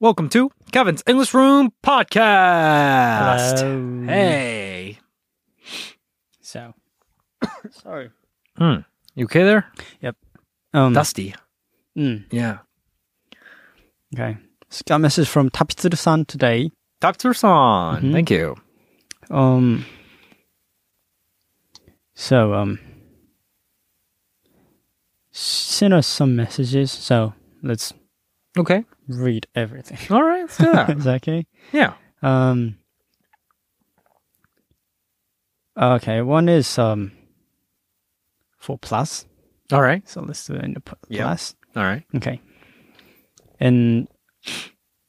Welcome to Kevin's English Room Podcast. Hello. Hey. So, sorry. Hmm. You okay there? Yep. Um, Dusty. mm, Yeah. okay. Just got a message from Tapitsuru-san today. Dr. Son. Mhm. Thank you. Um, so, um, sent us some messages. So let's Okay. read everything. All right. Let's do that. Is that okay? yeah. Um, okay. One is, um, for plus. All right. So let's do it in the p- Yeah. plus. All right. Okay. And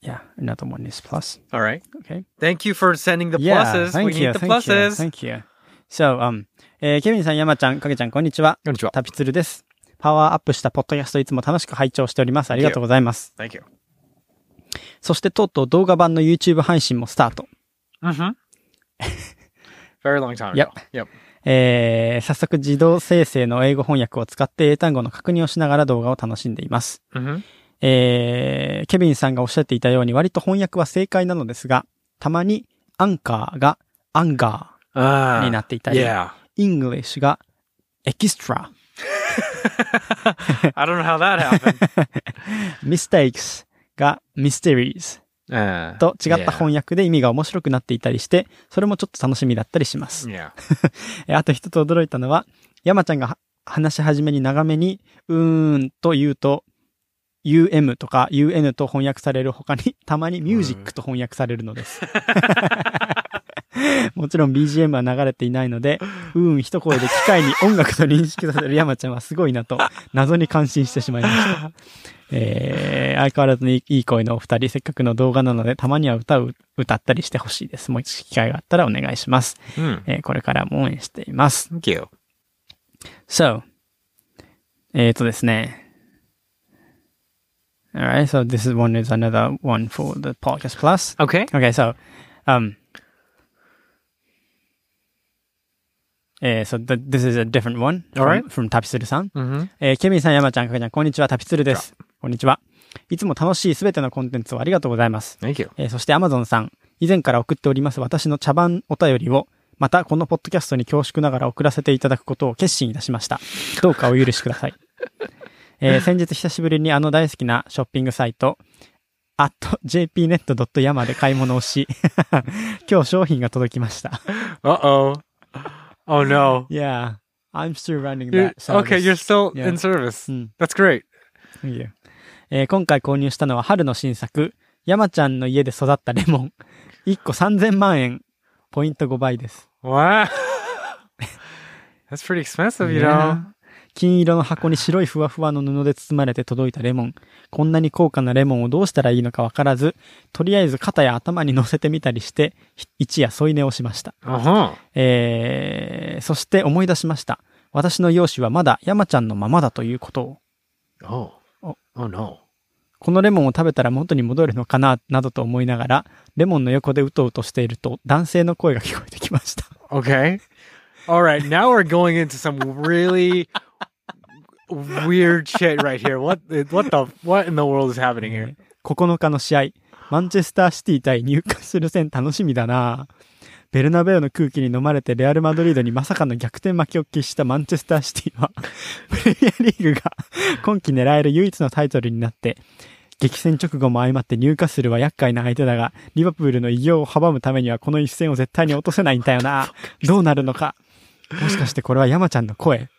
yeah, another one is plus. All right. Okay. Thank you for sending the yeah, pluses. thank we you, need the thank you, pluses. thank you. So, um, えーケビンさん、山ちゃん、かけちゃん、こんにちは。こんにちは。タピツルです。 パワーアップしたポッドキャストいつも楽しく拝聴しております。ありがとうございます。Thank you. そしてとうとう動画版の YouTube 配信もスタート。Mm-hmm. Very long time Yep. ago. Yep. えー早速自動生成の英語翻訳を使って英単語の確認をしながら動画を楽しんでいます。Mm-hmm. えーケビンさんがおっしゃっていたように割と翻訳は正解なのですが、たまにアンカーがアンガ Ah. ーになっていたり、yeah. イングリッシュがエキストラ、I don't know how that happened. ミステイクスがミステリーズ uh, と違った.翻訳で意味が面白くなっていたりして、それもちょっと楽しみだったりします。あと一つ驚いたのは、山ちゃんがは話し始めに長めに、うーんと言うと、UM とか UN と翻訳される他に、たまにミュージックと翻訳されるのです。もちろん BGM は流れていないので、うーん一声で機械に音楽と認識させる山ちゃんはすごいなと、謎に感心してしまいました。えー、相変わらずにいい声のお二人、せっかくの動画なので、たまには歌を歌ったりしてほしいです。もう一度機会があったらお願いします。Mm. えーこれからも応援しています。Thank you. So, えっとですね。Alright, so this is one is another one for the podcast plus. Okay. Okay, so, um, えー so the, this is a different one from, from タピツルさん。Mm-hmm. えーケビンさん、山ちゃん、かけちゃん、こんにちは、タピツルです。こんにちは。いつも楽しいすべてのコンテンツをありがとうございます。Thank you. えーそして Amazon さん、以前から送っております私の茶番お便りを、またこのポッドキャストに恐縮ながら送らせていただくことを決心いたしました。どうかお許しください。えー先日久しぶりにあの大好きなショッピングサイト、at jpnet.yama で買い物をし、今日商品が届きました。Uh-oh. Oh no. Yeah, I'm still running that service. okay, you're still in service. うん。That's great. Thank you えー今回購入したのは春の新作、山ちゃんの家で育ったレモン。1個3000万円。ポイント5倍です。Wow. That's pretty expensive, you know. 金色の箱に白いふわふわの布で包まれて届いたレモン。こんなに高価なレモンをどうしたらいいのかわからず、とりあえず肩や頭に乗せてみたりして、ひ一夜添い寝をしました。Uh-huh. えー、そして思い出しました。私の容姿はまだ山ちゃんのままだということを。Oh. Oh. Oh no. このレモンを食べたら元に戻るのかな、などと思いながら、レモンの横でうとうとしていると、男性の声が聞こえてきました。Okay. All right. Now we're going into some really weird shit right here. What what the what in the world is happening here? 9日の試合、マンチェスターシティ対ニューカッスル戦楽しみだなベルナベウの空気に飲まれてレアル・マドリードにまさかの逆転負けを喫したマンチェスターシティは、プレミアリーグが今季狙える唯一のタイトルになって、激戦直後も相まってニューカッスルは厄介な相手だが、リバプールの偉業を阻むためにはこの一戦を絶対に落とせないんだよな。どうなるのか。もしかしてこれは山ちゃんの声？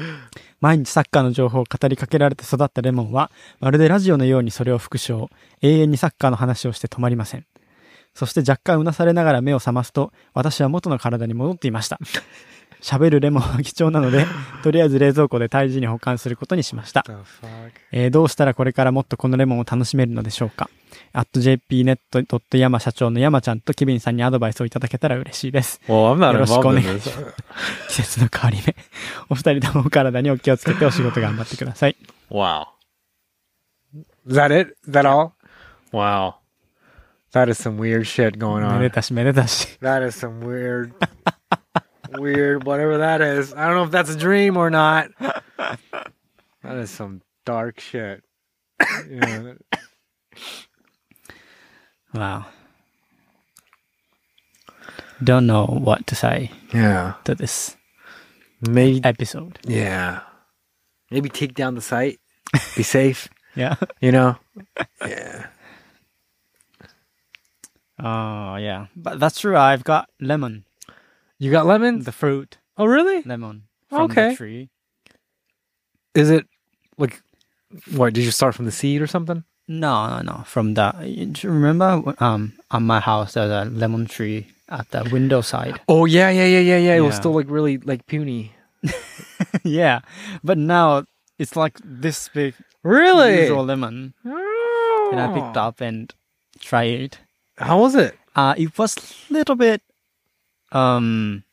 毎日サッカーの情報を語りかけられて育ったレモンは、まるでラジオのようにそれを復唱、永遠にサッカーの話をして止まりません。そして若干うなされながら目を覚ますと、私は元の体に戻っていました。喋るレモンは貴重なので、とりあえず冷蔵庫で大事に保管することにしました。えーどうしたらこれからもっとこのレモンを楽しめるのでしょうか？at jpnet.yama 社長の山ちゃんとケビンさんにアドバイスをいただけたら嬉しいです。Well, I'm not よろしくお願いし this. 季節の変わり目。お二人ともお体にお気をつけてお仕事頑張ってください。Wow. Is that it? Is that all? Wow. That is some weird shit going めで on. たしめでたし。That is some weird, weird, whatever that is. I don't know if that's a dream or not. That is some dark shit. Know, Wow. Don't know what to say Yeah. to this Maybe. episode. Yeah. Maybe take down the site. Be safe. Yeah. You know. Yeah. Oh, yeah. But that's true. I've got lemon, You got lemons? the fruit, Oh, really? lemon from Okay. the tree. Is it like what? Did you start from the seed or something? No, no, no. From the you do you remember um on my house there's a lemon tree at the window side. Oh yeah, yeah, yeah, yeah, yeah. It was still like really like puny. yeah, but now it's like this big Really? usual lemon, Oh. and I picked up and tried it. How was it? Uh, it was a little bit um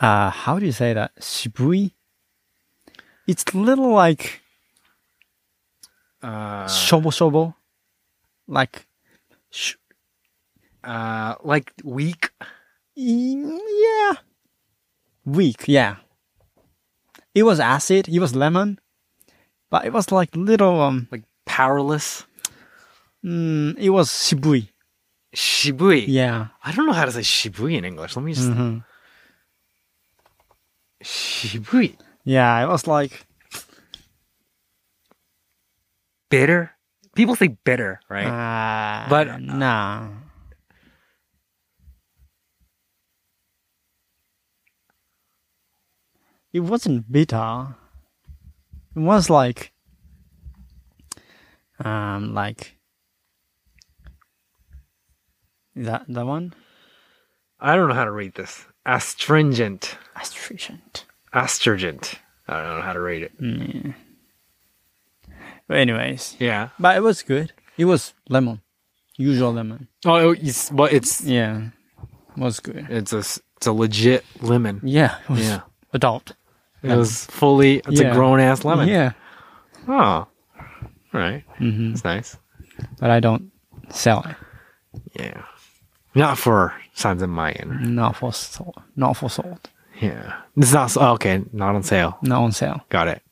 uh how do you say that shibui? It's a little like Uh, shobo shobo, like sh- uh, like weak. Mm, Yeah. Weak, yeah. It was acid, it was lemon, but it was like little um like powerless. mm, it was shibui. Shibui. Yeah. I don't know how to say shibui in English. Let me just hmm shibui. Yeah, it was like Bitter. People say bitter, right? uh, But- nah. It wasn't bitter. It was like um like that the one? I don't know how to read this. Astringent. Astringent. Astringent. I don't know how to read it. Yeah. But anyways, Yeah. but it was good. It was lemon, usual lemon. Oh, it's but it's Yeah, was good. it's a it's a legit lemon. Yeah, it was Yeah. adult. It was fully. It's Yeah. a grown ass lemon. Yeah, Oh. All right. hmm That's nice. but I don't sell it. Yeah. Not for Sons of Mayan. Not for sold. Not for sold. Yeah. It's not. oh, okay. Not on sale. Not on sale. Got it.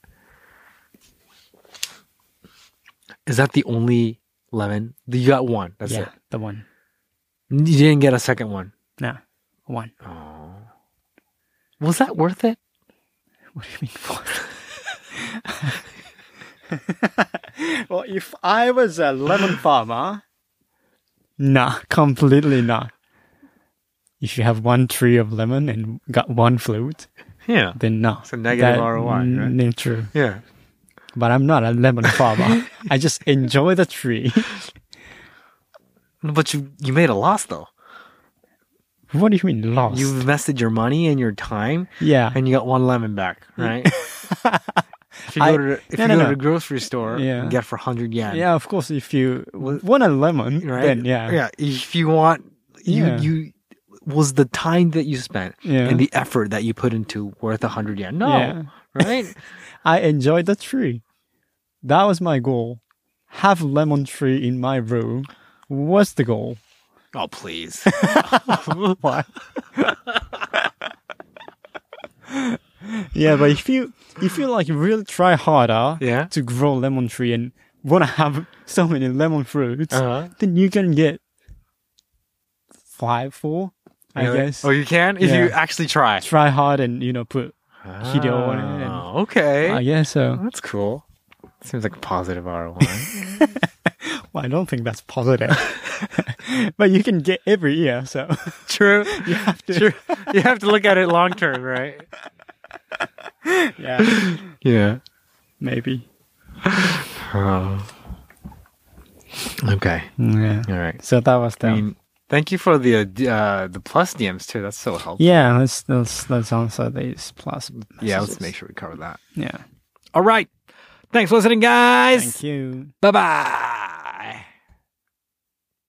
Is that the only lemon? You got one. That's yeah, it. the one. You didn't get a second one. No, one. Oh. Was that worth it? What do you mean for? well, if I was a lemon farmer, nah, completely not. If you have one tree of lemon and got one fruit, Yeah. then no. It's a negative ROI, right? mm, True. Yeah. But I'm not a lemon farmer. I just enjoy the tree. But you you made a loss though. what do you mean lost? You invested your money and your time, yeah. and you got one lemon back, right? if you I- go to if no, you go no. to the grocery store, Yeah. and get for hundred yen. yeah, of course. If you want a lemon, Right. then yeah, Yeah. If you want, you Yeah. you was the time that you spent Yeah. and the effort that you put into worth a hundred yen. No. Yeah. Right. I enjoyed the tree. That was my goal. Have lemon tree in my room What's the goal. oh please. Why? yeah, but if you if you like really try harder yeah. to grow lemon tree and wanna have so many lemon fruits, Uh-huh. then you can get five, four, I Really? guess. Oh, you can if you actually try. Try hard and you know put. Hideo on it and- Oh, okay. I guess so. That's cool. Seems like a positive ROI. Well, I don't think that's positive, but you can get every year. So True. you have to. True. You have to look at it long term, right? Yeah, Yeah. maybe. Oh. Okay. Yeah. All right. So that was the. I mean, thank you for the uh, uh, the plus DMs too. That's so helpful. yeah, let's let's let's answer these plus. Yeah, let's make sure we cover that. Yeah. All right. Thanks for listening, guys. Thank you. Bye bye.